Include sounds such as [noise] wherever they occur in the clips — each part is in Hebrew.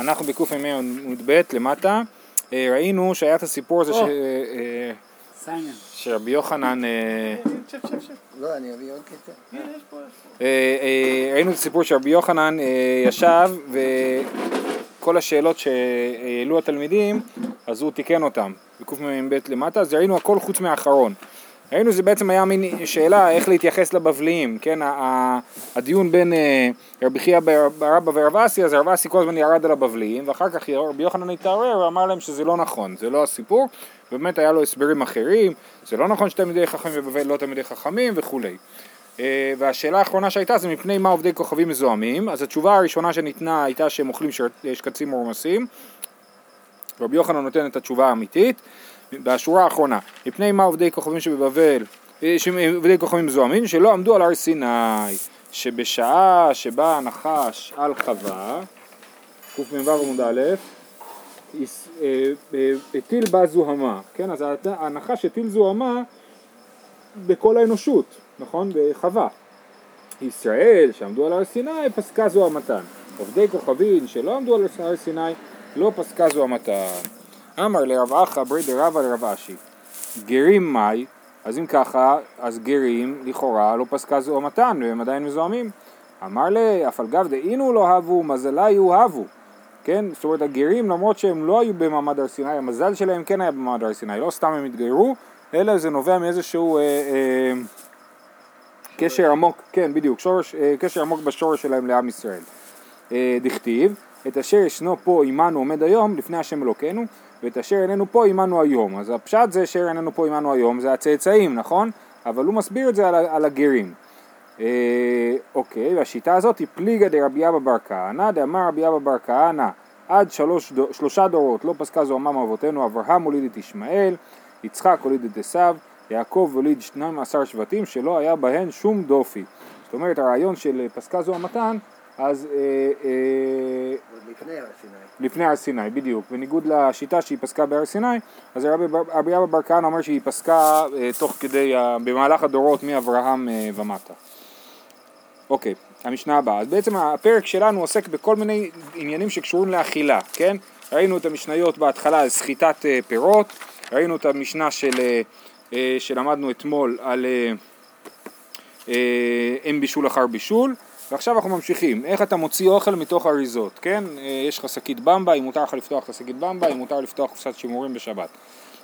אנחנו בקמ"ב למטה, אה, ראינו שהיה את הסיפור הזה ש-. אה, סיימן. שרבי יוחנן, אה, לא, אני אביא עוד קטע. אה, אה, ראינו את הסיפור שרבי יוחנן אה, ישב וכל השאלות שהעלו התלמידים, אז הוא תיקן אותם בקמ"ב למטה, אז ראינו הכל חוץ מהאחרון. ראינו שזה בעצם היה מין שאלה איך להתייחס לבבליים, כן, הדיון בין אה, רבי חייא בר רבא ורב אסי, אז רב אסי כל הזמן ירד על הבבליים, ואחר כך רבי יוחנן התערער ואמר להם שזה לא נכון, זה לא הסיפור, באמת היה לו הסברים אחרים, זה לא נכון שתלמידי חכמים בבבל לא תלמידי חכמים וכולי. אה, והשאלה האחרונה שהייתה זה מפני מה עובדי כוכבים מזוהמים, אז התשובה הראשונה שניתנה הייתה שהם אוכלים שקצים מורמסים, רבי יוחנן נותן את התשובה האמיתית, בשורה האחרונה, מפני מה עובדי כוכבים שבבבל, אה, עובדי כוכבים מזוהמים, שלא עמדו על הר סיני, שבשעה שבא הנחש על חווה, קמ"ו עמוד א', אה, אה, הטיל בה זוהמה, כן, אז הנחש הטיל זוהמה בכל האנושות, נכון? בחווה. ישראל שעמדו על הר סיני פסקה זוהמתן. עובדי כוכבים שלא עמדו על הר סיני לא פסקה זוהמתן. אמר לרב אחא ברי דרבא לרב אשי גרים מאי אז אם ככה אז גרים לכאורה לא פסקה זוהמתן והם עדיין מזוהמים. אמר לי אף על גב דאינו לא הבו מזלה יאהבו כן, זאת אומרת הגרים למרות שהם לא היו במעמד הר סיני, המזל שלהם כן היה במעמד הר סיני, לא סתם הם התגיירו, אלא זה נובע מאיזשהו אה, אה, קשר עמוק, כן בדיוק, שורש, אה, קשר עמוק בשורש שלהם לעם ישראל. אה, דכתיב, את אשר ישנו פה עמנו עומד היום לפני השם אלוקינו, ואת אשר איננו פה עמנו היום. אז הפשט זה אשר איננו פה עמנו היום, זה הצאצאים, נכון? אבל הוא מסביר את זה על, על הגרים. אה, אוקיי, והשיטה הזאת היא פליגה דרבי אבא בר כהנא, דאמר רבי אבא בר כהנא עד שלוש, שלושה דורות לא פסקה זוהמם אבותינו, אברהם הוליד את ישמעאל, יצחק הוליד את עשיו, יעקב הוליד 12 שבטים שלא היה בהן שום דופי. זאת אומרת הרעיון של פסקה זוהמתן, אז אה, אה, לפני הר סיני. לפני הר סיני, בדיוק. בניגוד לשיטה שהיא פסקה בהר סיני, אז רבי אבא בר כהנא אומר שהיא פסקה אה, תוך כדי, במהלך הדורות מאברהם ומטה. אוקיי, המשנה הבאה. אז בעצם הפרק שלנו עוסק בכל מיני עניינים שקשורים לאכילה, כן? ראינו את המשניות בהתחלה על סחיטת פירות, ראינו את המשנה של, שלמדנו אתמול על אין בישול אחר בישול, ועכשיו אנחנו ממשיכים. איך אתה מוציא אוכל מתוך אריזות, כן? אה, יש לך שקית במבה, אם מותר לך לפתוח את השקית במבה, אם מותר לפתוח קופסת שימורים בשבת.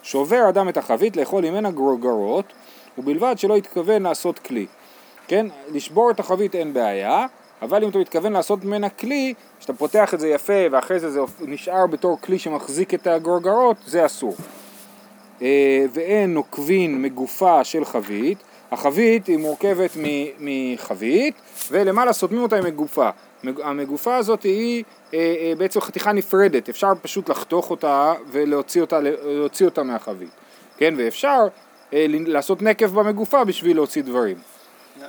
שובר אדם את החבית לאכול ממנה גרוגרות, ובלבד שלא יתכוון לעשות כלי. כן? לשבור את החבית אין בעיה, אבל אם אתה מתכוון לעשות ממנה כלי, שאתה פותח את זה יפה ואחרי זה זה נשאר בתור כלי שמחזיק את הגרוגרות, זה אסור. אה, ואין נוקבין מגופה של חבית, החבית היא מורכבת מחבית ולמעלה סותמים אותה עם מגופה. מג- המגופה הזאת היא אה, אה, בעצם חתיכה נפרדת, אפשר פשוט לחתוך אותה ולהוציא אותה, אותה מהחבית, כן? ואפשר אה, לעשות נקב במגופה בשביל להוציא דברים.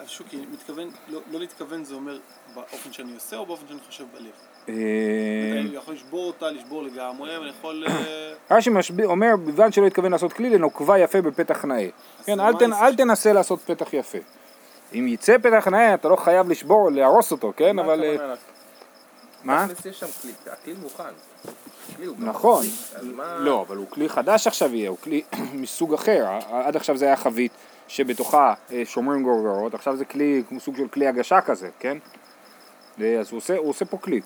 שוקי, מתכוון, לא, לא להתכוון זה אומר באופן שאני עושה או באופן שאני חושב בלב? אה, אני יכול לשבור אותה, לשבור לגמרי, ואני יכול... אה, [clears throat] רש"י אומר, בלבד שלא התכוון לעשות כלי לנוקבה יפה בפתח נאה. כן, אל, תנסה לעשות פתח יפה. אם יצא פתח נאה, אתה לא חייב לשבור, להרוס אותו, כן? אבל... אה, מה? יש שם כלי, הכלי מוכן. נכון. לא, אבל הוא כלי חדש עכשיו יהיה, הוא כלי [clears throat] מסוג אחר. עד עכשיו זה היה חבית שבתוכה אה, שומרים גורגרות, עכשיו זה כלי, סוג של כלי הגשה כזה, כן? אה, אז הוא עושה פה כלי.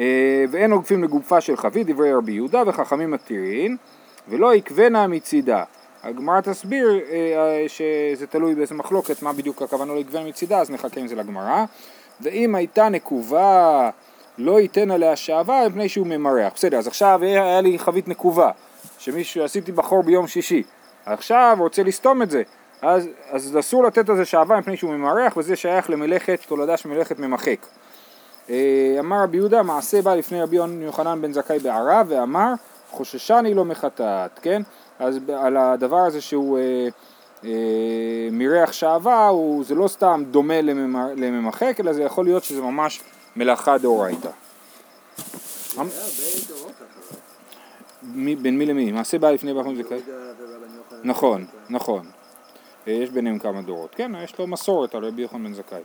אה, ואין עוקפים לגופה של חבית, דברי רבי יהודה, וחכמים מתירין, ולא יקבנה מצידה. הגמרא תסביר אה, אה, שזה תלוי באיזה מחלוקת, מה בדיוק הכוונה לא יקבנה מצידה, אז נחכה עם זה לגמרא. ואם הייתה נקובה, לא ייתן עליה שעבה מפני שהוא ממרח. בסדר, אז עכשיו היה לי חבית נקובה, שמישהו, עשיתי בחור ביום שישי. עכשיו רוצה לסתום את זה. אז, אז אסור לתת לזה שעבה מפני שהוא ממרח, וזה שייך למלאכת, תולדה של מלאכת ממחק. אה, אמר רבי יהודה, מעשה בא לפני רבי יוחנן בן זכאי בערב, ואמר, חוששני לא מחטאת, כן? אז על הדבר הזה שהוא אה, אה, מריח שעבה, הוא, זה לא סתם דומה לממ- לממחק, אלא זה יכול להיות שזה ממש מלאכה דאורייתא. אמ- בין מי למי? מעשה בא לפני בן זכאי? נכון, נכון. אה, יש ביניהם כמה דורות. כן, יש לו מסורת על רבי יוחנן בן זכאי.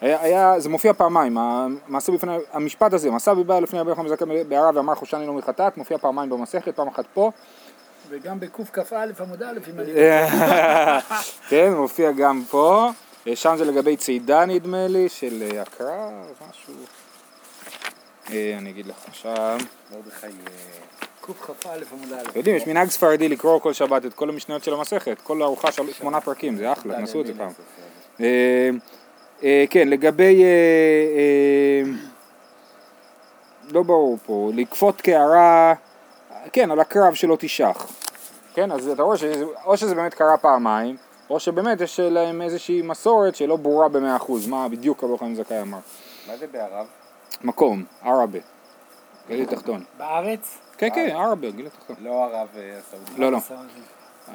היה, היה, זה מופיע פעמיים, המעשה בפני, המשפט הזה, מעשה בבא לפני רבי יוחנן מזכה בהערה ואמר חושני לא מחטאת, מופיע פעמיים במסכת, פעם אחת פה, וגם בקכ"א עמוד א', אם אני... [laughs] כן, מופיע גם פה, אה, שם זה לגבי צידה נדמה לי, של אה, הקרב, משהו, אה, אני אגיד לך עכשיו, מרדכי... אה, קכ"א עמוד א'. אתם יודעים, יש מנהג ספרדי לקרוא כל שבת את כל המשניות של המסכת, כל ארוחה של שמונה פרקים, זה אחלה, תנסו את זה פעם. אה, כן, לגבי, אה, אה, לא ברור פה, לכפות קערה, כן, על הקרב שלא תשח. כן, אז אתה רואה שזה, או שזה באמת קרה פעמיים, או שבאמת יש להם איזושהי מסורת שלא ברורה במאה אחוז, מה בדיוק רבי יוחנן זכאי אמר. מה זה בערב? מקום, ערבה, גליל תחתון. בארץ? כן, כן, ערבה, גליל תחתון. לא הרב אה, הסעודי. לא, לא.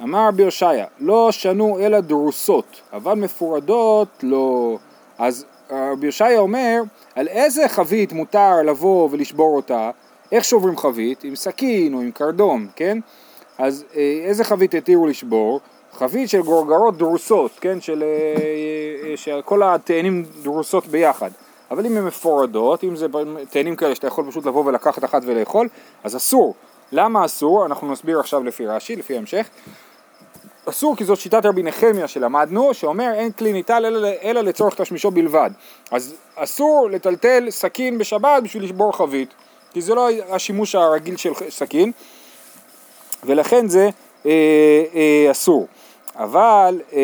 אמר רבי הושעיה, לא שנו אלא דרוסות, אבל מפורדות לא. אז רבי הושעיה אומר, על איזה חבית מותר לבוא ולשבור אותה, איך שוברים חבית? עם סכין או עם קרדום, כן? אז אה, איזה חבית התירו לשבור? חבית של גורגרות דרוסות, כן? של, אה, אה, של כל התאנים דרוסות ביחד. אבל אם הן מפורדות, אם זה תאנים כאלה שאתה יכול פשוט לבוא ולקחת אחת ולאכול, אז אסור. למה אסור? אנחנו נסביר עכשיו לפי רש"י, לפי המשך. אסור כי זאת שיטת רבי נחמיה שלמדנו, שאומר אין כלי ניטל אלא, אלא לצורך תשמישו בלבד. אז אסור לטלטל סכין בשבת בשביל לשבור חבית, כי זה לא השימוש הרגיל של סכין, ולכן זה אה, אה, אסור. אבל, אה?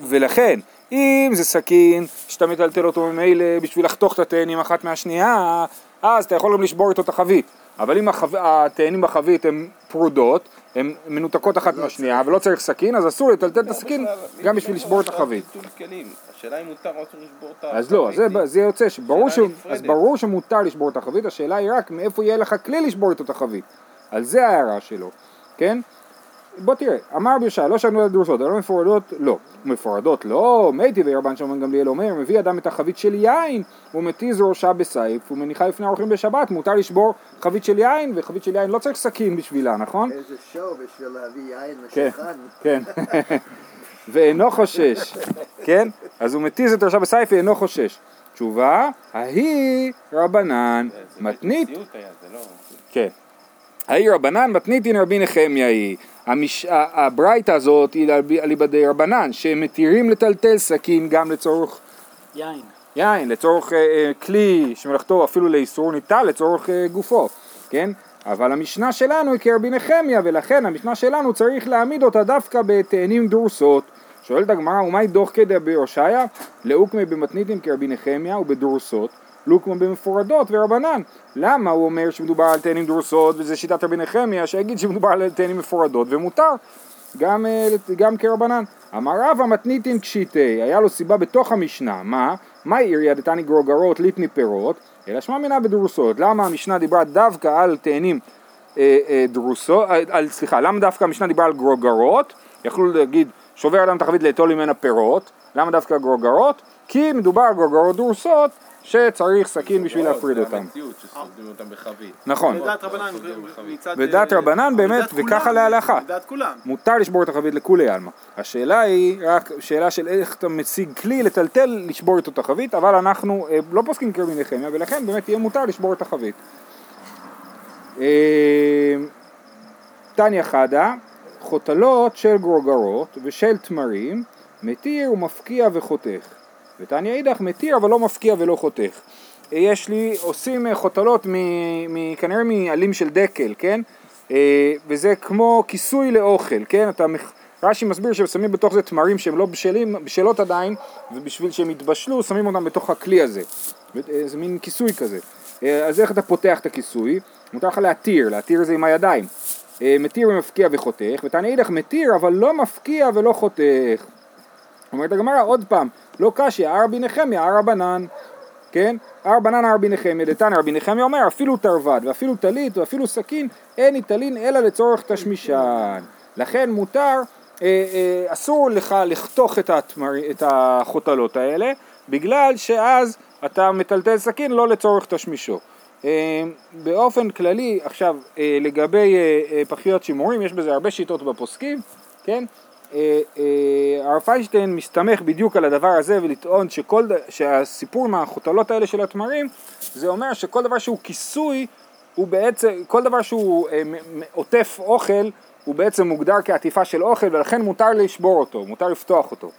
ולכן, אם זה סכין שאתה מטלטל אותו ממילא בשביל לחתוך את התאנים אחת מהשנייה, אז אתה יכול גם לשבור איתו את החבית. אבל אם. התאנים בחבית הן פרודות, הן מנותקות אחת מהשנייה ולא צריך סכין, אז אסור לטלטל את הסכין גם בשביל לשבור את החבית. השאלה אם מותר או אסור לשבור את החבית. אז לא, זה, יוצא, אז. ברור שמותר לשבור את החבית, השאלה היא רק מאיפה יהיה לך כלי לשבור את החבית. על זה ההערה שלו, כן? בוא תראה, אמר רבי ישי, לא שנו לדרוסות, אבל מפורדות לא. מפורדות לא, מתי וירבן שמעון גמליאל אומר, מביא אדם את החבית של יין, ומתיז ראשה בסייף, ומניחה לפני האורחים בשבת, מותר לשבור חבית של יין, וחבית של יין לא צריך סכין בשבילה, נכון? איזה שואו בשביל להביא יין כן, לשולחן. כן. [laughs] ואינו חושש, כן? אז הוא מתיז את ראשה בסייף ואינו חושש. תשובה, ההיא רבנן, זה מתנית מציאות היה, זה לא... כן. ההיא רבנן מתניתין רבי נחמיה היא. המש... הברייתא הזאת היא על- אליבא די רבנן, שמתירים לטלטל סכין גם לצורך יין. יין, לצורך אה, אה, כלי שמלאכתו אפילו לאיסור ניטל לצורך אה, גופו, כן? אבל המשנה שלנו היא כרבי נחמיה, ולכן המשנה שלנו צריך להעמיד אותה דווקא בתאנים דורסות. שואלת הגמרא, ומאי דוח כדא בהושעיה? לאוקמי במתניתין כרבי נחמיה ובדורסות, לוקמה במפורדות ורבנן. למה הוא אומר שמדובר על תאנים דורסות וזה שיטת רבי נחמיה, שיגיד שמדובר על תאנים מפורדות ומותר. גם, אה, גם כרבנן. אמר רבא מתניתין קשיטי, היה לו סיבה בתוך המשנה, מה? מה עיריה דתני גרוגרות ליטני פירות, אלא שמע מינה בדרוסות. למה המשנה דיברה דווקא על תאנים אה, אה, דרוסות, אה, על, סליחה, למה דווקא המשנה דיברה על גרוגרות? יכלו להגיד שובר אדם תחבית לאטול ממנה פירות, למה דווקא גרוגרות? כי מדובר על גרוגרות דרוסות שצריך סכין בשביל להפריד אותם. נכון. לדעת רבנן. בדעת אה, רבנן באמת, וככה להלכה. מותר לשבור את החבית לכולי עלמא. השאלה היא רק שאלה של איך אתה מציג כלי לטלטל לשבור את החבית, אבל אנחנו אה, לא פוסקים כרבי נחמיה, ולכן באמת יהיה מותר לשבור את החבית. אה, תניא חדה, חותלות של גרוגרות ושל תמרים, מתיר ומפקיע וחותך. ותניא אידך מתיר אבל לא מפקיע ולא חותך. יש לי, עושים אה, חותלות כנראה מעלים של דקל, כן? אה, וזה כמו כיסוי לאוכל, כן? אתה, רש"י מסביר ששמים בתוך זה תמרים שהם לא בשלים, בשלות עדיין, ובשביל שהם יתבשלו שמים אותם בתוך הכלי הזה. אה, זה מין כיסוי כזה. אז איך אתה פותח את הכיסוי? מותר לך להתיר, להתיר זה עם הידיים. מתיר ומפקיע וחותך, ותנא אידך מתיר אבל לא מפקיע ולא חותך. אומרת הגמרא עוד פעם, לא קשיא, הר רבי נחמיה, הר רבנן, כן? הר בנן הר רבי נחמיה, דתנא רבי נחמיה אומר אפילו תרווד ואפילו טלית ואפילו סכין אין ניטלין אלא לצורך תשמישן. לכן מותר, אה, אה, אסור לך לחתוך את, התמר, את החותלות האלה בגלל שאז אתה מטלטל סכין לא לצורך תשמישו. אה, באופן כללי, עכשיו אה, לגבי אה, אה, פחיות שימורים, יש בזה הרבה שיטות בפוסקים, כן? אה, אה, הרב פיינשטיין מסתמך בדיוק על הדבר הזה ולטעון שכל, שהסיפור עם החוטלות האלה של התמרים זה אומר שכל דבר שהוא כיסוי הוא בעצם, כל דבר שהוא אה, עוטף אוכל הוא בעצם מוגדר כעטיפה של אוכל ולכן מותר לשבור אותו, מותר לפתוח אותו,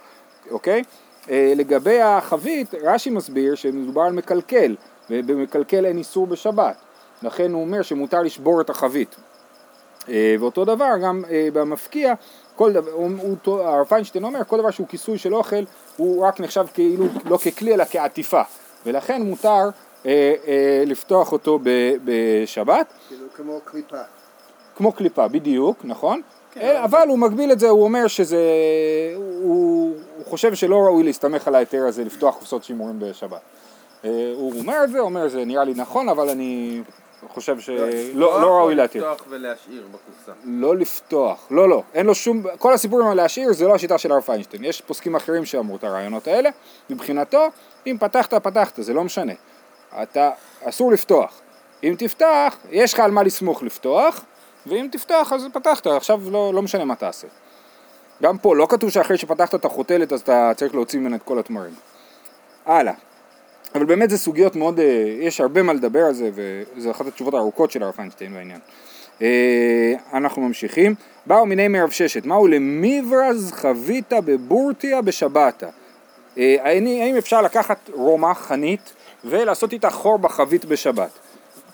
אוקיי? לגבי החבית, רש"י מסביר שמדובר על מקלקל ובמקלקל אין איסור בשבת לכן הוא אומר שמותר לשבור את החבית ואותו דבר גם אה, במפקיע, כל דבר, הוא, הוא, הרב פיינשטיין אומר, כל דבר שהוא כיסוי של אוכל הוא רק נחשב כאילו לא ככלי אלא כעטיפה ולכן מותר אה, אה, לפתוח אותו ב, בשבת כאילו כמו קליפה. כמו קליפה בדיוק, נכון? אה, אבל הוא מגביל את זה, הוא אומר שזה, הוא, הוא חושב שלא ראוי להסתמך על ההיתר הזה לפתוח קופסאות שימורים בשבת. אה, הוא אומר את זה, אומר זה נראה לי נכון, אבל אני חושב שלא לא ראוי להתיר. לפתוח ולהשאיר בקופסה. לא לפתוח, לא לא, אין לו שום, כל הסיפורים על להשאיר זה לא השיטה של הרב פיינשטיין, יש פוסקים אחרים שאמרו את הרעיונות האלה, מבחינתו, אם פתחת, פתחת, זה לא משנה, אתה, אסור לפתוח, אם תפתח, יש לך על מה לסמוך לפתוח, ואם תפתח אז פתחת, עכשיו לא, לא משנה מה תעשה. גם פה לא כתוב שאחרי שפתחת את החותלת אז אתה צריך להוציא ממנה את כל התמרים. הלאה. אבל באמת זה סוגיות מאוד, אה, יש הרבה מה לדבר על זה, וזו אחת התשובות הארוכות של הרב פיינשטיין בעניין. אה, אנחנו ממשיכים. באו מיני מרב ששת, מהו למיברז חביתה בבורתיה בשבתה? אה, האם אפשר לקחת רומח, חנית, ולעשות איתה חור בחבית בשבת?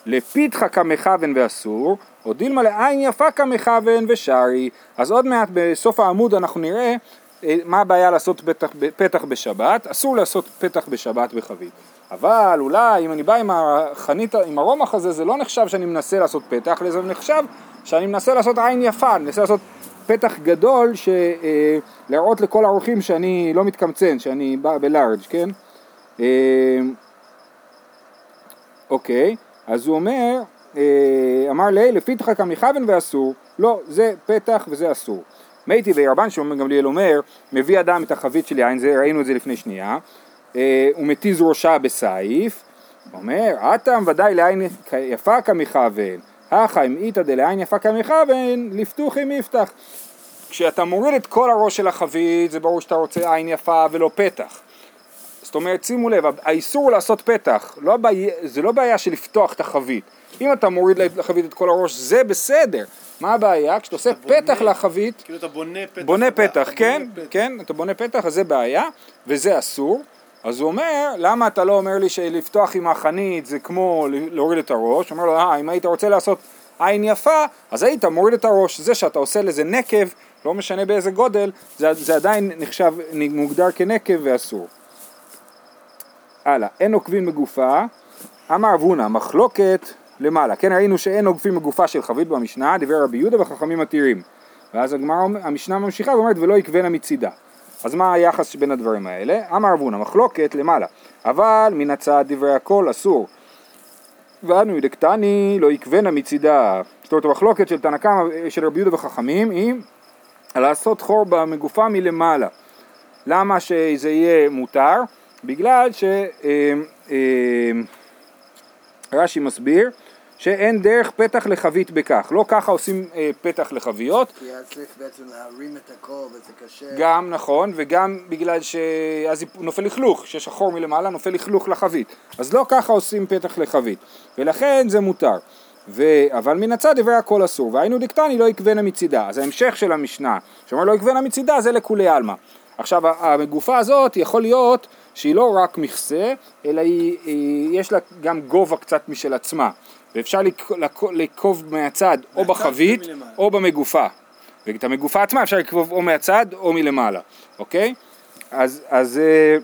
לפיתחה כמכוון ואסור, או דילמה לעין יפה כמכוון ושרי. אז עוד מעט בסוף העמוד אנחנו נראה אה, מה הבעיה לעשות פתח, פתח בשבת, אסור לעשות פתח בשבת בחבית. אבל אולי אם אני בא עם החנית, עם הרומח הזה, זה לא נחשב שאני מנסה לעשות פתח, זה נחשב שאני מנסה לעשות עין יפה, אני מנסה לעשות פתח גדול, ש, אה, להראות לכל האורחים שאני לא מתקמצן, שאני בא בלארג', כן? אה, אוקיי, אז הוא אומר, אה, אמר לי, לפיתך כמכוון ואסור, לא, זה פתח וזה אסור. מייטי וירבן שמעון גמליאל אומר, מביא אדם את החבית של יין, ראינו את זה לפני שנייה, אה, הוא מתיז ראשה בסייף, אומר, אטם ודאי לעין יפה כמכוון, הכא אם איתא דלעין יפה כמכוון, לפתוחי מפתח. כשאתה מוריד את כל הראש של החבית, זה ברור שאתה רוצה עין יפה ולא פתח. זאת אומרת, שימו לב, האיסור הוא לעשות פתח, לא הבעיה, זה לא בעיה של לפתוח את החבית. אם אתה מוריד לחבית את כל הראש, זה בסדר. מה הבעיה? כשאתה עושה בונה- פתח לחבית, כאילו אתה בונה פתח. בונה פתח, כן, בונה פתח. כן, אתה בונה פתח, אז זה בעיה, וזה אסור. אז הוא אומר, למה אתה לא אומר לי שלפתוח עם החנית זה כמו להוריד את הראש? הוא אומר לו, אה, אם היית רוצה לעשות עין יפה, אז היית מוריד את הראש. זה שאתה עושה לזה נקב, לא משנה באיזה גודל, זה, זה עדיין נחשב, מוגדר כנקב ואסור. הלאה, אין עוקבים בגופה, אמר אבונה, מחלוקת למעלה, כן ראינו שאין עוקבים בגופה של חבית במשנה, דיבר רבי יהודה וחכמים מתירים. ואז אומר- המשנה ממשיכה ואומרת ולא יקבנה מצידה. אז מה היחס בין הדברים האלה? אמר אבונה, מחלוקת למעלה, אבל מן הצד דברי הכל אסור. ואנו דקתני לא יקבנה מצידה. זאת אומרת המחלוקת של תנא קמא של רבי יהודה וחכמים היא לעשות חור במגופה מלמעלה. למה שזה יהיה מותר? בגלל שרש"י מסביר שאין דרך פתח לחבית בכך, לא ככה עושים אה, פתח לחביות, כי אז צריך בעצם להרים את הכל וזה קשה. גם נכון וגם בגלל שאז נופל לכלוך, שיש החור מלמעלה נופל לכלוך לחבית, אז לא ככה עושים פתח לחבית, ולכן זה מותר. ו... אבל מן הצד דברי הכל אסור, והיינו דקטני לא יקבנה מצידה. אז ההמשך של המשנה, שאומר לא יקבנה מצידה, זה לכולי עלמא. עכשיו המגופה הזאת יכול להיות שהיא לא רק מכסה, אלא היא, היא, יש לה גם גובה קצת משל עצמה, ואפשר לק- לק- לקוב מהצד או בחבית. או במגופה. ואת המגופה עצמה אפשר לקרוב או מהצד או מלמעלה, אוקיי? אז, אז, אה,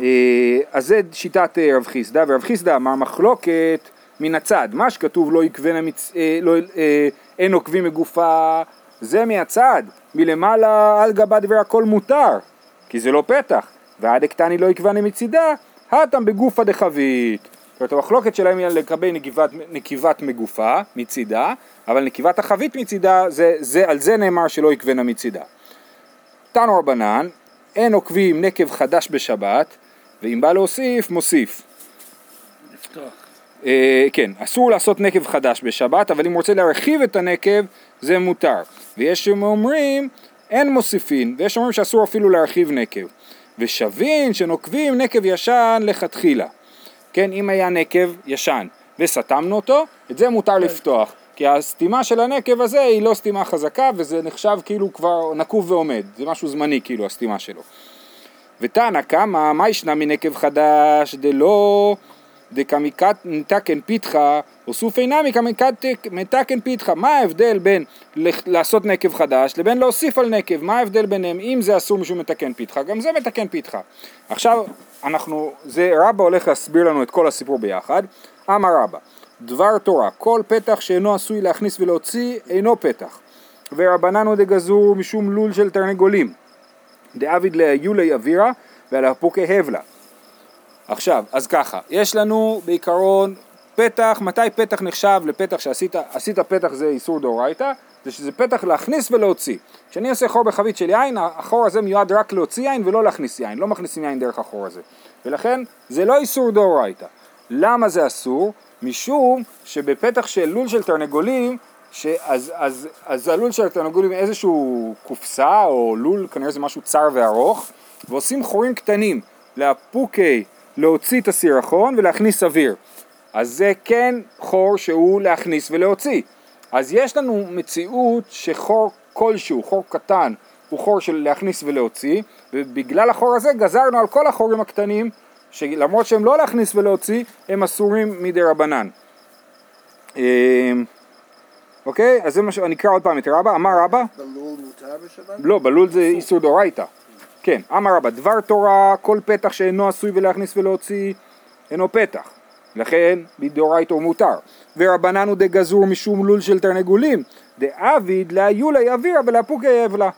אה, אז זה שיטת אה, רב חיסדא, ורב חיסדא אמר מחלוקת מן הצד, מה שכתוב לא יקבנה, מצ... אה, לא, אין עוקבים מגופה, זה מהצד, מלמעלה על גבה דבר הכל מותר, כי זה לא פתח, ועד הקטני לא יקבנה מצידה, הטם בגופה דחבית. זאת אומרת המחלוקת שלהם היא לגבי נקיבת, נקיבת מגופה מצידה, אבל נקיבת החבית מצידה, זה, זה, על זה נאמר שלא יקבנה מצידה. תנו רבנן, אין עוקבים נקב חדש בשבת, ואם בא להוסיף, מוסיף. לפתוח. אה, כן, אסור לעשות נקב חדש בשבת, אבל אם הוא רוצה להרחיב את הנקב, זה מותר. ויש שאומרים, אין מוסיפין, ויש אומרים שאסור אפילו להרחיב נקב. ושבין שנוקבים נקב ישן לכתחילה. כן, אם היה נקב ישן וסתמנו אותו, את זה מותר לפתוח. כי הסתימה של הנקב הזה היא לא סתימה חזקה וזה נחשב כאילו כבר נקוב ועומד, זה משהו זמני כאילו הסתימה שלו. ותנא קמא, מה ישנה מנקב חדש דלא דקמתקן פיתחא, וסוף אינמי כמתקן פיתחא. מה ההבדל בין לעשות נקב חדש לבין להוסיף על נקב? מה ההבדל ביניהם? אם זה אסור משום מתקן פיתחא, גם זה מתקן פיתחא. עכשיו, אנחנו, זה רבא הולך להסביר לנו את כל הסיפור ביחד. אמר רבא, דבר תורה, כל פתח שאינו עשוי להכניס ולהוציא אינו פתח. ורבננו דגזור משום לול של תרנגולים. דאביד ליולי אווירה ועל הפוקי הבלה. עכשיו, אז ככה, יש לנו בעיקרון פתח, מתי פתח נחשב לפתח שעשית, עשית פתח זה איסור דאורייתא, זה שזה פתח להכניס ולהוציא. כשאני עושה חור בחבית של יין, החור הזה מיועד רק להוציא יין ולא להכניס יין, לא מכניסים יין דרך החור הזה. ולכן זה לא איסור דאורייתא. למה זה אסור? משום שבפתח של לול של תרנגולים, שאז, אז, אז הלול של התרנגולים איזשהו קופסה או לול, כנראה זה משהו צר וארוך, ועושים חורים קטנים לאפוקי להוציא את הסירחון ולהכניס אוויר. אז זה כן חור שהוא להכניס ולהוציא. אז יש לנו מציאות שחור כלשהו, חור קטן, הוא חור של להכניס ולהוציא, ובגלל החור הזה גזרנו על כל החורים הקטנים, שלמרות שהם לא להכניס ולהוציא, הם אסורים מדי רבנן. אוקיי? אז זה מה ש... אני אקרא עוד פעם את רבא, אמר רבא, בלול מותר בשבת? לא, בלול זה איסור דאורייתא. כן, אמר רבא, דבר תורה, כל פתח שאינו עשוי ולהכניס ולהוציא, אינו פתח. לכן, מדאורייתא הוא מותר. ורבנן הוא דגזור משום לול של תרנגולים, דאביד להיולי אווירה ולאפוקי אבלה.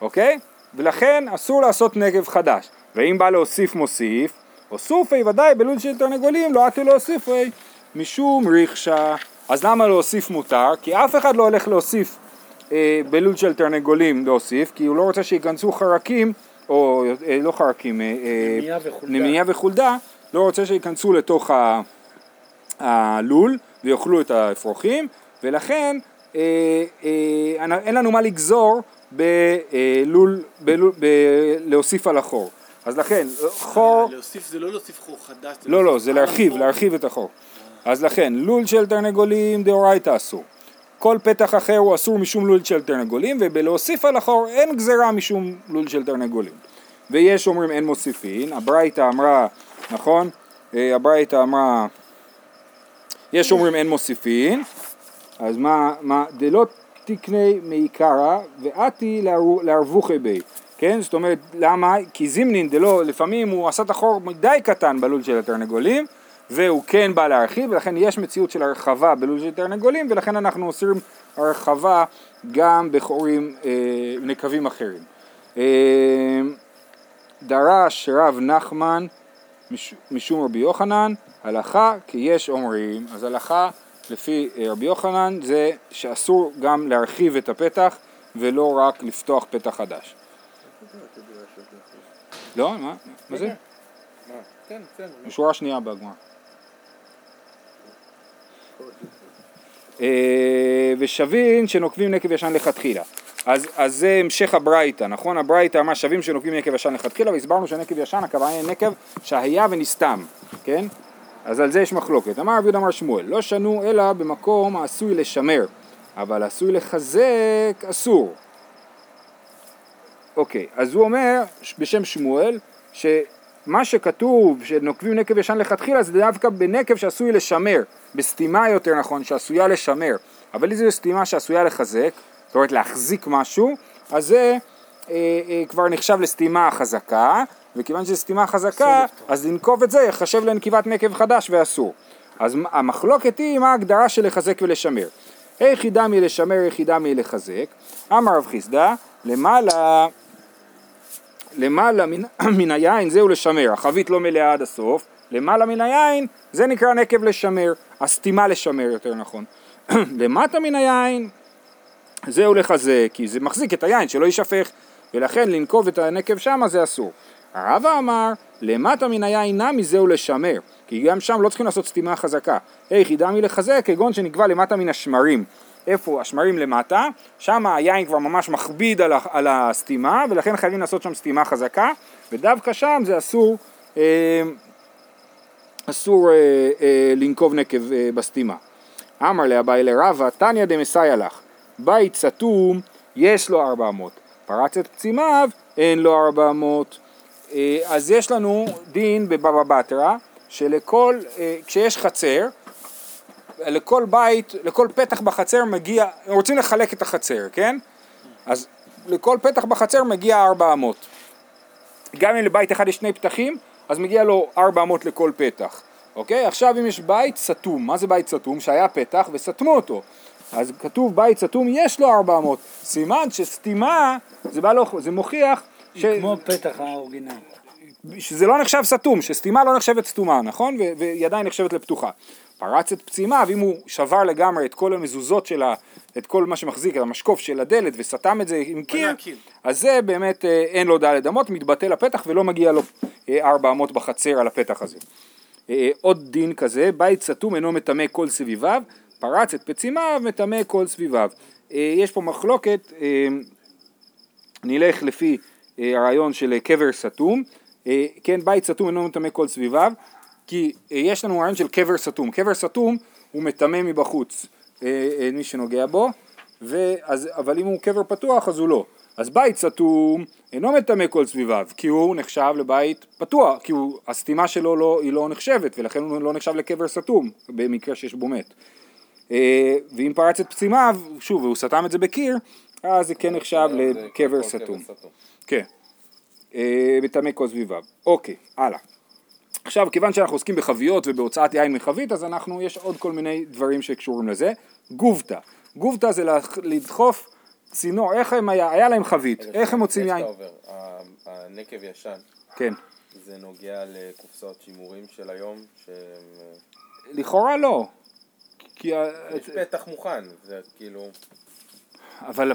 אוקיי? ולכן אסור לעשות נגב חדש. ואם בא להוסיף מוסיף, הוסופי ודאי בלול של תרנגולים לא עטו להוסיפי משום ריחשה. אז למה להוסיף מותר? כי אף אחד לא הולך להוסיף אה, בלול של תרנגולים להוסיף, כי הוא לא רוצה שייכנסו חרקים, או אה, לא חרקים, אה, אה, נמייה וחולדה. לא רוצה שייכנסו לתוך ה, הלול ויאכלו את האפרוחים, ולכן אה, אה, אין לנו מה לגזור בלול, בלול, ב, להוסיף על החור. אז לכן, חור... להוסיף זה לא להוסיף חור חדש. לא, לא, זה להרחיב. להרחיב את החור. אז לכן, לול של תרנגולים דאורייתא אסור. כל פתח אחר הוא אסור משום לול של תרנגולים, ובלהוסיף על החור אין גזירה משום לול של תרנגולים. ויש אומרים אין מוסיפין, הברייתא אמרה, נכון? אה, הברייתא אמרה, יש אומרים אין מוסיפין, אז מה, מה, דלא תקני מעיקרא ואתי לערבוכי בי, כן? זאת אומרת, למה? כי זימנין דלא, לפעמים הוא עשה את החור מדי קטן בלול של התרנגולים, והוא כן בא להרחיב, ולכן יש מציאות של הרחבה בלול של תרנגולים, ולכן אנחנו עושים הרחבה גם בחורים אה, נקבים אחרים. אה, דרש רב נחמן מש, משום רבי יוחנן, הלכה כי יש אומרים, אז הלכה לפי אה, רבי יוחנן זה שאסור גם להרחיב את הפתח ולא רק לפתוח פתח חדש. לא? מה? מה זה? כן, כן. בשורה שנייה בגמרא. אה, ושבין שנוקבים נקב ישן לכתחילה. אז, אז זה המשך הברייתא, נכון? הברייתא אמרה שווים שנוקבים נקב ישן לכתחילה, והסברנו שנקב ישן הכוונה היא נקב שהיה ונסתם, כן? אז על זה יש מחלוקת. אמר רבי יהודה אמר שמואל, לא שנו אלא במקום העשוי לשמר, אבל עשוי לחזק אסור. אוקיי, אז הוא אומר בשם שמואל, שמה שכתוב שנוקבים נקב ישן לכתחילה זה דווקא בנקב שעשוי לשמר, בסתימה יותר נכון, שעשויה לשמר, אבל אם זו סתימה שעשויה לחזק, זאת אומרת להחזיק משהו, אז זה אה, אה, כבר נחשב לסתימה חזקה, וכיוון שזו סתימה חזקה, אז לנקוב את זה יחשב לנקיבת נקב חדש ואסור. אז המחלוקת היא מה ההגדרה של לחזק ולשמר. היחידה מלשמר, יחידה מלחזק. אמר רב חיסדא, למעלה למעלה מן, [clears throat] מן היין זהו לשמר, החבית לא מלאה עד הסוף, למעלה מן היין זה נקרא נקב לשמר, הסתימה לשמר יותר נכון. [clears throat] למטה מן היין זהו לחזק, כי זה מחזיק את היין שלא יישפך, ולכן לנקוב את הנקב שמה זה אסור. הרבא אמר, למטה מן היין נמי זהו לשמר, כי גם שם לא צריכים לעשות סתימה חזקה. היחידה מלחזק, כגון שנקבע למטה מן השמרים. איפה השמרים למטה, שם היין כבר ממש מכביד על, על הסתימה, ולכן חייבים לעשות שם סתימה חזקה, ודווקא שם זה אסור, אה, אסור אה, אה, לנקוב נקב אה, בסתימה. אמר לאביי לרבא, תניא דמסייע לך, בית סתום יש לו ארבע אמות, פרץ את פצימיו אין לו ארבע אמות. אה, אז יש לנו דין בבבא בתרא, שלכל, אה, כשיש חצר, לכל בית, לכל פתח בחצר מגיע, רוצים לחלק את החצר, כן? אז לכל פתח בחצר מגיע ארבע אמות. גם אם לבית אחד יש שני פתחים, אז מגיע לו ארבע אמות לכל פתח. אוקיי? עכשיו אם יש בית סתום, מה זה בית סתום? שהיה פתח וסתמו אותו. אז כתוב בית סתום יש לו ארבע אמות. סימן שסתימה, זה, בא לו, זה מוכיח ש... כמו פתח האורגינל. שזה לא נחשב סתום, שסתימה לא נחשבת סתומה, נכון? והיא עדיין נחשבת לפתוחה. פרץ את פצימיו, אם הוא שבר לגמרי את כל המזוזות שלה, את כל מה שמחזיק, את המשקוף של הדלת, וסתם את זה עם קיר. אז זה באמת אה, אין לו דלת אמות, מתבטל הפתח ולא מגיע לו אה, ארבע אמות בחצר על הפתח הזה. אה, עוד דין כזה, בית סתום אינו מטמא כל סביביו, פרץ את פצימיו, מטמא כל סביביו. יש פה מחלוקת, נלך לפי הרעיון של קבר סתום, כן, בית סתום אינו מטמא כל סביביו, כי אה, יש לנו רעיון של קבר סתום, קבר סתום הוא מטמא מבחוץ אה, אה, מי שנוגע בו, ואז, אבל אם הוא קבר פתוח אז הוא לא. אז בית סתום אינו מטמא כל סביביו, כי הוא נחשב לבית פתוח, כי הוא, הסתימה שלו לא, היא לא נחשבת, ולכן הוא לא נחשב לקבר סתום, במקרה שיש בו מת. ואם פרץ את פצימיו, שוב, והוא סתם את זה בקיר, אז זה כן נחשב לקבר סתום. כן. מטמא כל סביביו. אוקיי, הלאה. עכשיו, כיוון שאנחנו עוסקים בחביות ובהוצאת יין מחבית, אז אנחנו, יש עוד כל מיני דברים שקשורים לזה. גובטה. גובטה זה לדחוף צינור, איך הם היה, היה להם חבית, איך הם מוצאים יין? הנקב ישן, כן. זה נוגע לקופסאות שימורים של היום, שהם... אה, לכאורה לא. כי... יש פתח מוכן, זה כאילו... אבל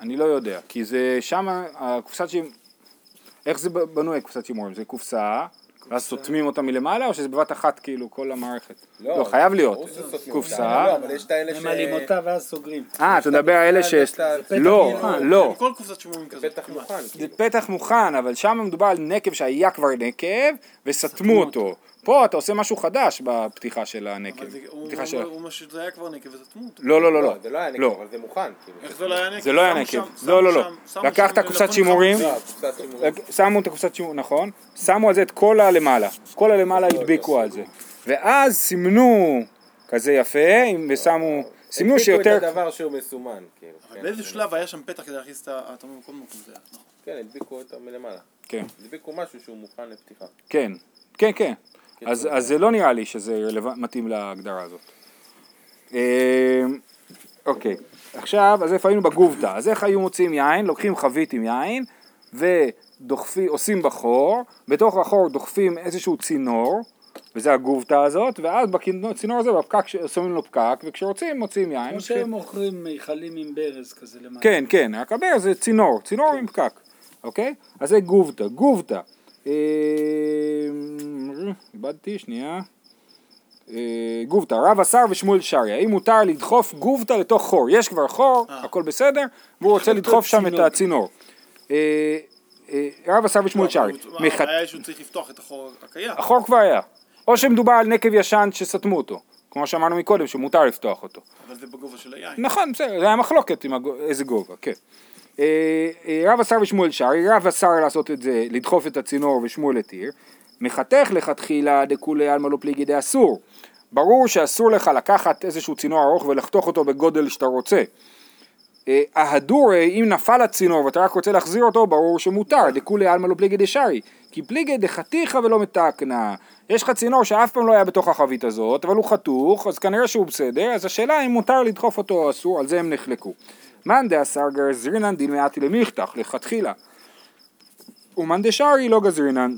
אני לא יודע, כי זה שמה, הקופסת שימורים, איך זה בנוי קופסת שימורים? זה קופסה, ואז סותמים אותה מלמעלה, או שזה בבת אחת כאילו כל המערכת? לא, חייב להיות. קופסה. לא, אבל יש את האלה ש... ממלאים אותה ואז סוגרים. אה, אתה מדבר על אלה ש... לא, פתח לא. כל קופסת שימורים כזאת. פתח כמעט. מוכן, זה כאילו. פתח מוכן, אבל שם מדובר על נקב שהיה כבר נקב, וסתמו אותו. פה אתה עושה משהו חדש בפתיחה של הנקב. אבל זה- הוא פתיחה של... אומר- שזה היה כבר נקב וסתמו אותו. לא, לא, לא, לא, לא. זה לא היה נקב, לא. אבל זה מוכן, כאילו. איך זה לא היה נקב? זה לא היה נקב. לא, לא, לא. לקחת קופסת שימורים. לא, קופסת שימורים. שמו את הקופסת שימור, נכון? שמו על זה את כל הלמעלה. כל הלמעלה הדביקו על זה. ואז סימנו כזה יפה, ושמו... סימנו הדביקו שיותר... את הדבר שהוא מסומן, כאילו. אבל כן. באיזה שלב היה שם פתח כדי להכניס את ה... אתה אומר, כל מקום זה היה, נכון. כן, הדביקו אותו מלמעלה. כן, הדביקו משהו שהוא מוכן לפתיחה. כן, כן, כן. אז, אז זה לא נראה לי שזה. מתאים להגדרה הזאת. אה, אוקיי, עכשיו, אז איפה היינו בגובטה? אז איך היו מוציאים יין? לוקחים חבית עם יין ודוחפים, עושים בחור, בתוך החור דוחפים איזשהו צינור, וזה הגובטה הזאת, ואז בצינור הזה, בפקק, שמים לו פקק, וכשרוצים מוציאים יין. כמו שהם מוכרים מיכלים עם ברז כזה למטה. כן, כן, רק הברז זה צינור, צינור עם פקק, אוקיי? אז זה גובטה, גובטה. אה, איבדתי, שנייה. אה, גובטה, רב השר ושמואל שריה, האם מותר לדחוף גובטה לתוך חור? יש כבר חור, הכל בסדר, והוא רוצה לדחוף שם את צינור. הצינור. אה, אה, רב השר ושמואל שריה. הבעיה היא שהוא צריך לפתוח את החור הקיים. החור כבר היה. או שמדובר על נקב ישן שסתמו אותו, כמו שאמרנו מקודם, שמותר לפתוח אותו. אבל זה בגובה של היין. נכון, בסדר, זה היה מחלוקת עם איזה גובה, כן. אה, אה, רב השר ושמואל שרי, רב השר לעשות את זה, לדחוף את הצינור ושמואל התיר, מחתך לכתחילה דכולי עלמא לא פליגי דאסור. ברור שאסור לך לקחת איזשהו צינור ארוך ולחתוך אותו בגודל שאתה רוצה. אה, ההדורי, אם נפל הצינור ואתה רק רוצה להחזיר אותו, ברור שמותר, דכולי עלמא לא פליגי דשרי. כי פליגי דחתיך ולא מתקנה. יש לך צינור שאף פעם לא היה בתוך החבית הזאת, אבל הוא חתוך, אז כנראה שהוא בסדר, אז השאלה אם מותר לדחוף אותו או אסור, על זה הם נחלקו. מאן דאסר גזרינן דין מעטי למיכתך, לכתחילה. ומאן דשרי לא גזרינן.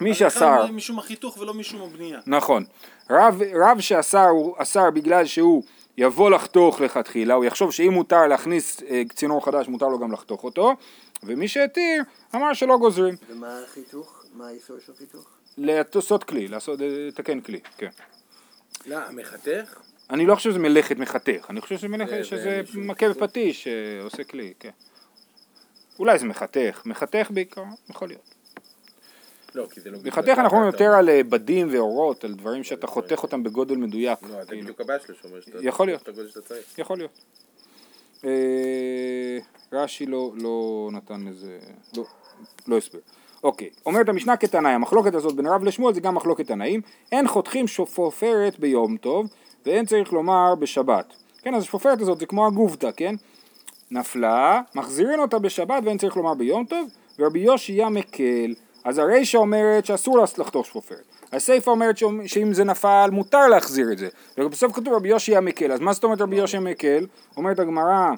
מי שאסר... משום החיתוך ולא משום הבנייה. נכון. רב, רב שאסר הוא אסר בגלל שהוא יבוא לחתוך לכתחילה, הוא יחשוב שאם מותר להכניס אה, צינור חדש, מותר לו גם לחתוך אותו, ומי שהתיר, אמר שלא גוזרים. ומה החיתוך? מה האיסור של חיתוך? לעשות כלי, לעשות, אה, לתקן כלי, כן. לא, המחתך? אני לא חושב שזה מלאכת מחתך, אני חושב שזה מלאכת, זה- שזה מכה בפטיש שעושה כלי, כן. אולי זה מחתך, מחתך בעיקר, יכול להיות. לא, כי זה לא... מחתך אנחנו הבעיה, יותר על אה, בדים ואורות, על דברים שאתה חותך אותם בגודל מדויק. לא, זה כאילו. בדיוק הבעיה שלו, שאומר שאתה... יכול להיות. יכול להיות. אה, רש"י לא, לא נתן לזה, לא, לא הסבר. אוקיי, אומרת המשנה כתנאי, המחלוקת הזאת בין רב לשמואל זה גם מחלוקת תנאים, אין חותכים שופרת ביום טוב ואין צריך לומר בשבת. כן, אז השפופרת הזאת זה כמו הגובטה, כן? נפלה, מחזירים אותה בשבת ואין צריך לומר ביום טוב, ורבי יושייה מקל. אז הרישא אומרת שאסור לחתוך שפופרת. הסיפא אומרת שאם זה נפל מותר להחזיר את זה. ובסוף כתוב רבי יושייה מקל. אז מה זאת אומרת רבי יושייה מקל? אומרת הגמרא,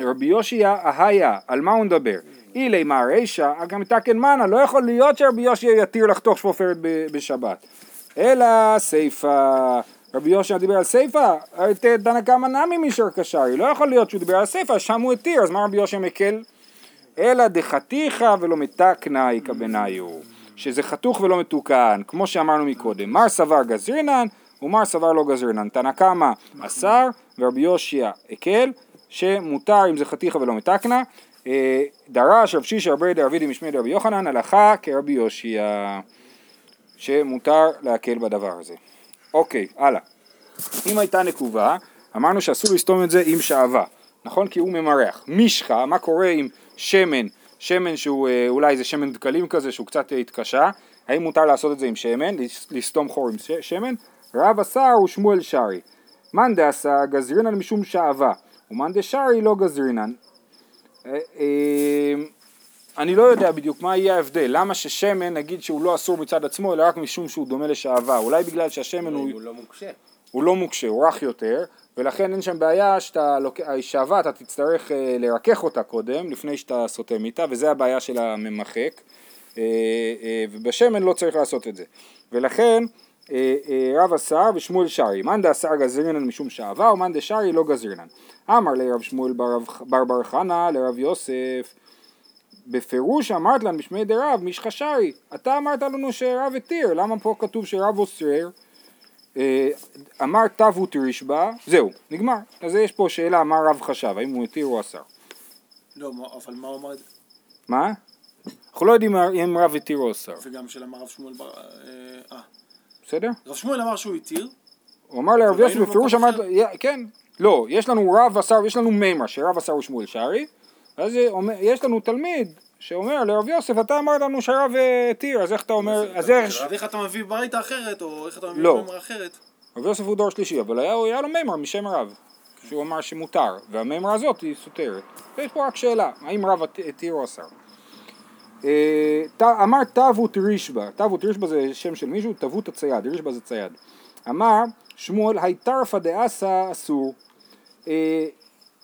רבי יושייה אהיה, על מה הוא מדבר? אילי מה רישא, אגם תקן מנה, לא יכול להיות שרבי יושייה יתיר לחתוך שפופרת ב- בשבת. אלא סיפא, רבי יושייה דיבר על סיפא, את תנא קמא נמי מישר קשרי, לא יכול להיות שהוא דיבר על סיפא, שם הוא התיר, אז מה רבי יושייה מקל? אלא דחתיכא ולא מתקנא איכא בניו, שזה חתוך ולא מתוקן, כמו שאמרנו מקודם, מר סבר גזרינן ומר סבר לא גזרינן, תנא קמא אסר ורבי יושיע הקל, שמותר אם זה חתיכא ולא מתקנא, אה, דרש רב שישא רבי דרבידי משמי דרבי יוחנן, הלכה כרבי יושיע, שמותר להקל בדבר הזה. אוקיי, הלאה. אם הייתה נקובה, אמרנו שאסור לסתום את זה עם שעווה, נכון? כי הוא ממרח. משחה, מה קורה עם שמן, שמן שהוא אה, אולי זה שמן דקלים כזה שהוא קצת אה, התקשה, האם מותר לעשות את זה עם שמן, לס- לסתום חור עם ש- שמן? רב אסר הוא שמואל שרי. מאן דאסר גזרינן משום שעווה, ומאן דשרי לא גזרינן. אני לא יודע בדיוק מה יהיה ההבדל, למה ששמן נגיד שהוא לא אסור מצד עצמו אלא רק משום שהוא דומה לשעווה, אולי בגלל שהשמן הוא... אם הוא לא מוקשה. הוא לא מוקשה, הוא רך יותר, ולכן אין שם בעיה שאתה לוקח, השעווה אתה תצטרך אה, לרכך אותה קודם, לפני שאתה סותם איתה, וזה הבעיה של הממחק, אה, אה, ובשמן לא צריך לעשות את זה. ולכן רב אסר ושמואל שרי, מאן דאסר גזרינן משום שעווה, ומאן דשרי לא גזרינן. אמר לרב שמואל בר בר חנה לרב יוסף, בפירוש אמרת לנו בשמי דרב מישחא שרי, אתה אמרת לנו שרב התיר, למה פה כתוב שרב אוסר? אה, אמר תבו תרישבה, זהו, נגמר. אז יש פה שאלה מה רב חשב, האם הוא התיר או אסר. לא, אבל מה הוא אמר? מה? אנחנו לא יודעים אם רב התיר או אסר, וגם של אמר רב שמואל בר... אה, אה. בסדר? רב שמואל אמר שהוא התיר, הוא אמר לרב יוסף וראינו בפירוש מקום אמר, יא- כן, לא, יש לנו רב אסר, יש לנו מימר שרב אסר הוא שמואל שרי, אומר- יש לנו תלמיד שאומר לרב יוסף אתה אמרת לנו אה, התיר, אז איך אתה אומר, אז איך, אז איך אתה מביא ברייתא אחרת, או איך אתה מביא לא. ממרה אחרת? רב יוסף הוא דור שלישי, אבל היה, לו מימר משם רב, שהוא אמר שמותר, והמימרה הזאת היא סותרת. ויש פה רק שאלה, האם רב הת- התיר או אסר. אה, אמר תבו תרישבה, תבו תרישבה זה שם של מישהו, תבות הצייד, רישבה זה צייד. אמר שמואל הייתרפא דאסא אסור.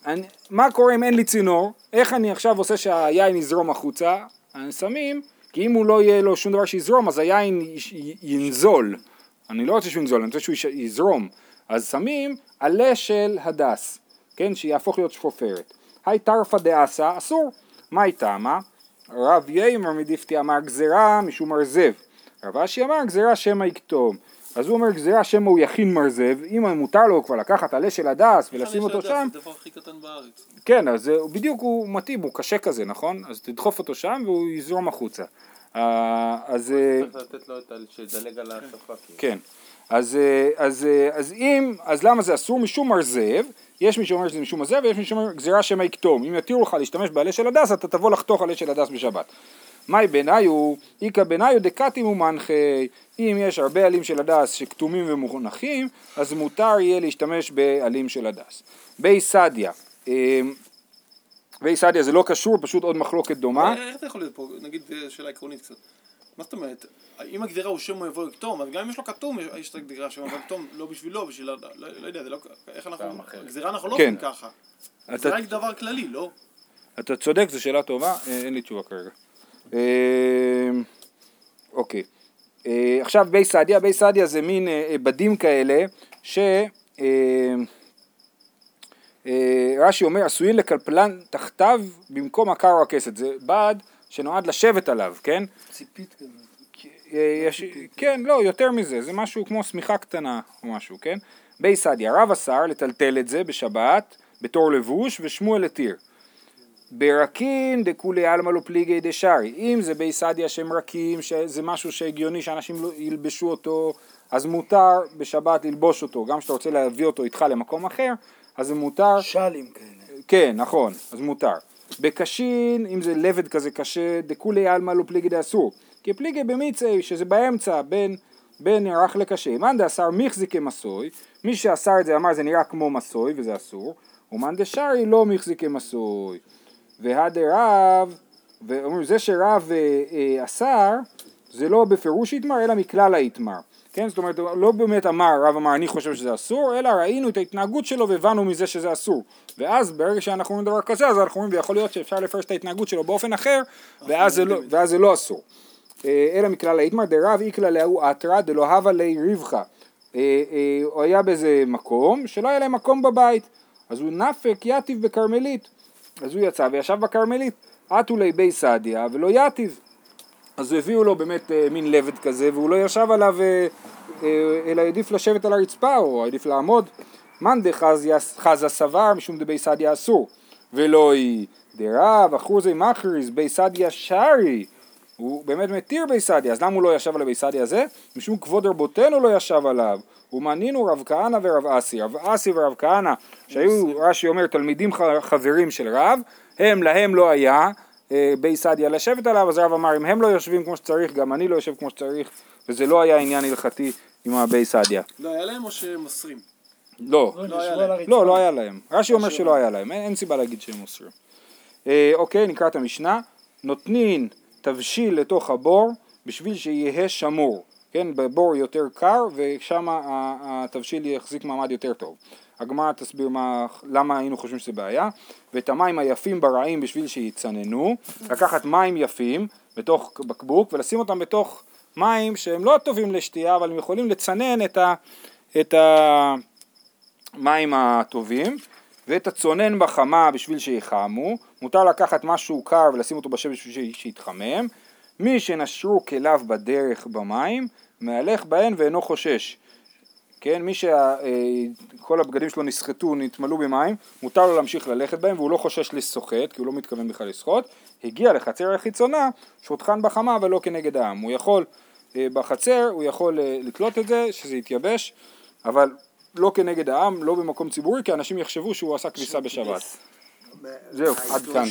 אני, מה קורה אם אין לי צינור? איך אני עכשיו עושה שהיין יזרום החוצה? אני שמים, כי אם הוא לא יהיה לו שום דבר שיזרום אז היין יש- י- ינזול. אני לא רוצה שהוא ינזול, אני רוצה שהוא יש- יזרום. אז שמים עלה של הדס, כן, שיהפוך להיות שפופרת. היי טרפא דאסא אסור. מה הייתה מה? רב יימר מדיפתי אמר גזירה משום מרזב. רב אשי אמר גזירה שמא יקטום. אז הוא אומר גזירה שמא הוא יכין מרזב, אם מותר לו כבר לקחת עלה של הדס ולשים אותו שם, זה הדבר הכי קטן בארץ. כן, אז הוא בדיוק הוא מתאים, הוא קשה כזה, נכון? אז תדחוף אותו שם והוא יזרום החוצה. אה, אז אה, צריך לתת לו את ה... שידלג על השפה. כאילו. כן, אז, אה, אז, אה, אז אם, אז למה זה אסור? משום מרזב, יש מי שאומר שזה משום מרזב ויש מי שאומר גזירה שמא יקטום. אם יתירו לך להשתמש בעלה של הדס, אתה תבוא לחתוך עלה של הדס בשבת. מאי ביניו, איכא ביניו דקתים ומנחי, אם יש הרבה עלים של הדס שכתומים ומונחים, אז מותר יהיה להשתמש בעלים של הדס. בי סדיא, אה, בי סדיא זה לא קשור, פשוט עוד מחלוקת דומה. איך אתה יכול להיות פה, נגיד אה, שאלה עקרונית קצת. מה זאת אומרת, אם הגזירה הוא שם הוא יבוא לכתום, אז גם אם יש לו כתום, יש- את הגזירה שם יבוא לכתום, לא בשבילו, בשביל, לא לא יודע, זה לא, איך אנחנו. הגזירה אנחנו לא כן. עושים ככה. זה רק דבר כללי, לא? אתה צודק, זו שאלה טובה, אה, אין לי תשובה כרגע. אה, אוקיי. אה, עכשיו בי סעדיה, בי סעדיה זה מין אה, אה, בדים כאלה, ש... רש"י אומר עשויים לקלפלן תחתיו במקום הקר או הכסת, זה בד שנועד לשבת עליו, כן? ציפית. אה, יש, כן, לא, יותר מזה, זה משהו כמו שמיכה קטנה או משהו, כן? בי סדיה, רב אסר לטלטל את זה בשבת בתור לבוש ושמואל התיר. ברקין דכולי עלמא לא פליגי דשארי, אם זה בי סדיה שהם רכים, שזה משהו שהגיוני שאנשים לא ילבשו אותו, אז מותר בשבת ללבוש אותו, גם כשאתה רוצה להביא אותו איתך למקום אחר, אז זה מותר, שלים כאלה. כן, נכון, אז מותר. בקשין, אם זה לבד כזה קשה, דכולי עלמא לא פליגי דאסור. כי פליגי במיצי, שזה באמצע, בין, בין נערך לקשה. מאן דאסר מחזיקי מסוי, מי שאסר את זה אמר זה נראה כמו מסוי וזה אסור, ומאן דשארי לא מחזיקי מסוי. והדרב, ואומרים זה שרב אה, אה, אסר, זה לא בפירוש יתמר, אלא מכלל היתמר. כן, זאת אומרת, לא באמת אמר, רב אמר אני חושב שזה אסור, אלא ראינו את ההתנהגות שלו והבנו מזה שזה אסור. ואז ברגע שאנחנו אומרים דבר כזה, אז אנחנו אומרים, ויכול להיות שאפשר לפרש את ההתנהגות שלו באופן אחר, ואז זה לא, ואז זה לא אסור. אה, אלא מכלל היתמר, דרב איקלה להוא אתרא דלא הווה לי רבחה. הוא היה באיזה מקום שלא היה להם מקום בבית, אז הוא נפק יתיב בכרמלית. אז הוא יצא וישב בכרמלית, עטו לי בי סעדיה ולא יתיב. אז הביאו לו באמת אה, מין לבד כזה, והוא לא ישב עליו, אה, אה, אלא העדיף לשבת על הרצפה, או העדיף לעמוד. מאן דחזה סבר משום דבי סעדיה אסור, ולא היא דרב אחוזי מכריז בי סעדיה שרי, הוא באמת מתיר בי סעדיה, אז למה הוא לא ישב על הבי סעדיה הזה? משום כבוד רבותינו לא ישב עליו, ומנינו רב כהנא ורב אסי, רב אסי ורב כהנא, שהיו, רש"י אומר, תלמידים חברים של רב, הם להם לא היה אה, בי סעדיה לשבת עליו, אז רב אמר אם הם לא יושבים כמו שצריך, גם אני לא יושב כמו שצריך, וזה לא היה עניין הלכתי עם הבי סעדיה. לא היה להם או שמוסרים? לא, לא, לא היה להם. הרצפה. לא, לא היה להם. רש"י אומר שלא היה להם, אין, אין סיבה להגיד שהם מוסרים. אה, אוקיי, נקרא את המשנה. נותנין תבשיל לתוך הבור בשביל שיהיה שמור. כן, בבור יותר קר ושם התבשיל יחזיק מעמד יותר טוב. הגמרא תסביר מה, למה היינו חושבים שזה בעיה. ואת המים היפים ברעים בשביל שיצננו. לקחת מים יפים בתוך בקבוק ולשים אותם בתוך מים שהם לא טובים לשתייה אבל הם יכולים לצנן את ה... את ה מים הטובים ואת הצונן בחמה בשביל שיחמו, מותר לקחת משהו קר ולשים אותו בשמש בשביל שיתחמם, מי שנשרו כליו בדרך במים, מהלך בהן ואינו חושש. כן, מי שכל הבגדים שלו נסחטו, נתמלאו במים, מותר לו להמשיך ללכת בהם והוא לא חושש לשוחט, כי הוא לא מתכוון בכלל לשחות, הגיע לחצר החיצונה, שותחן בחמה ולא כנגד העם. הוא יכול אה, בחצר, הוא יכול אה, לתלות את זה, שזה יתייבש, אבל לא כנגד העם, לא במקום ציבורי, כי אנשים יחשבו שהוא עשה כביסה בשבת. זהו, עד כאן.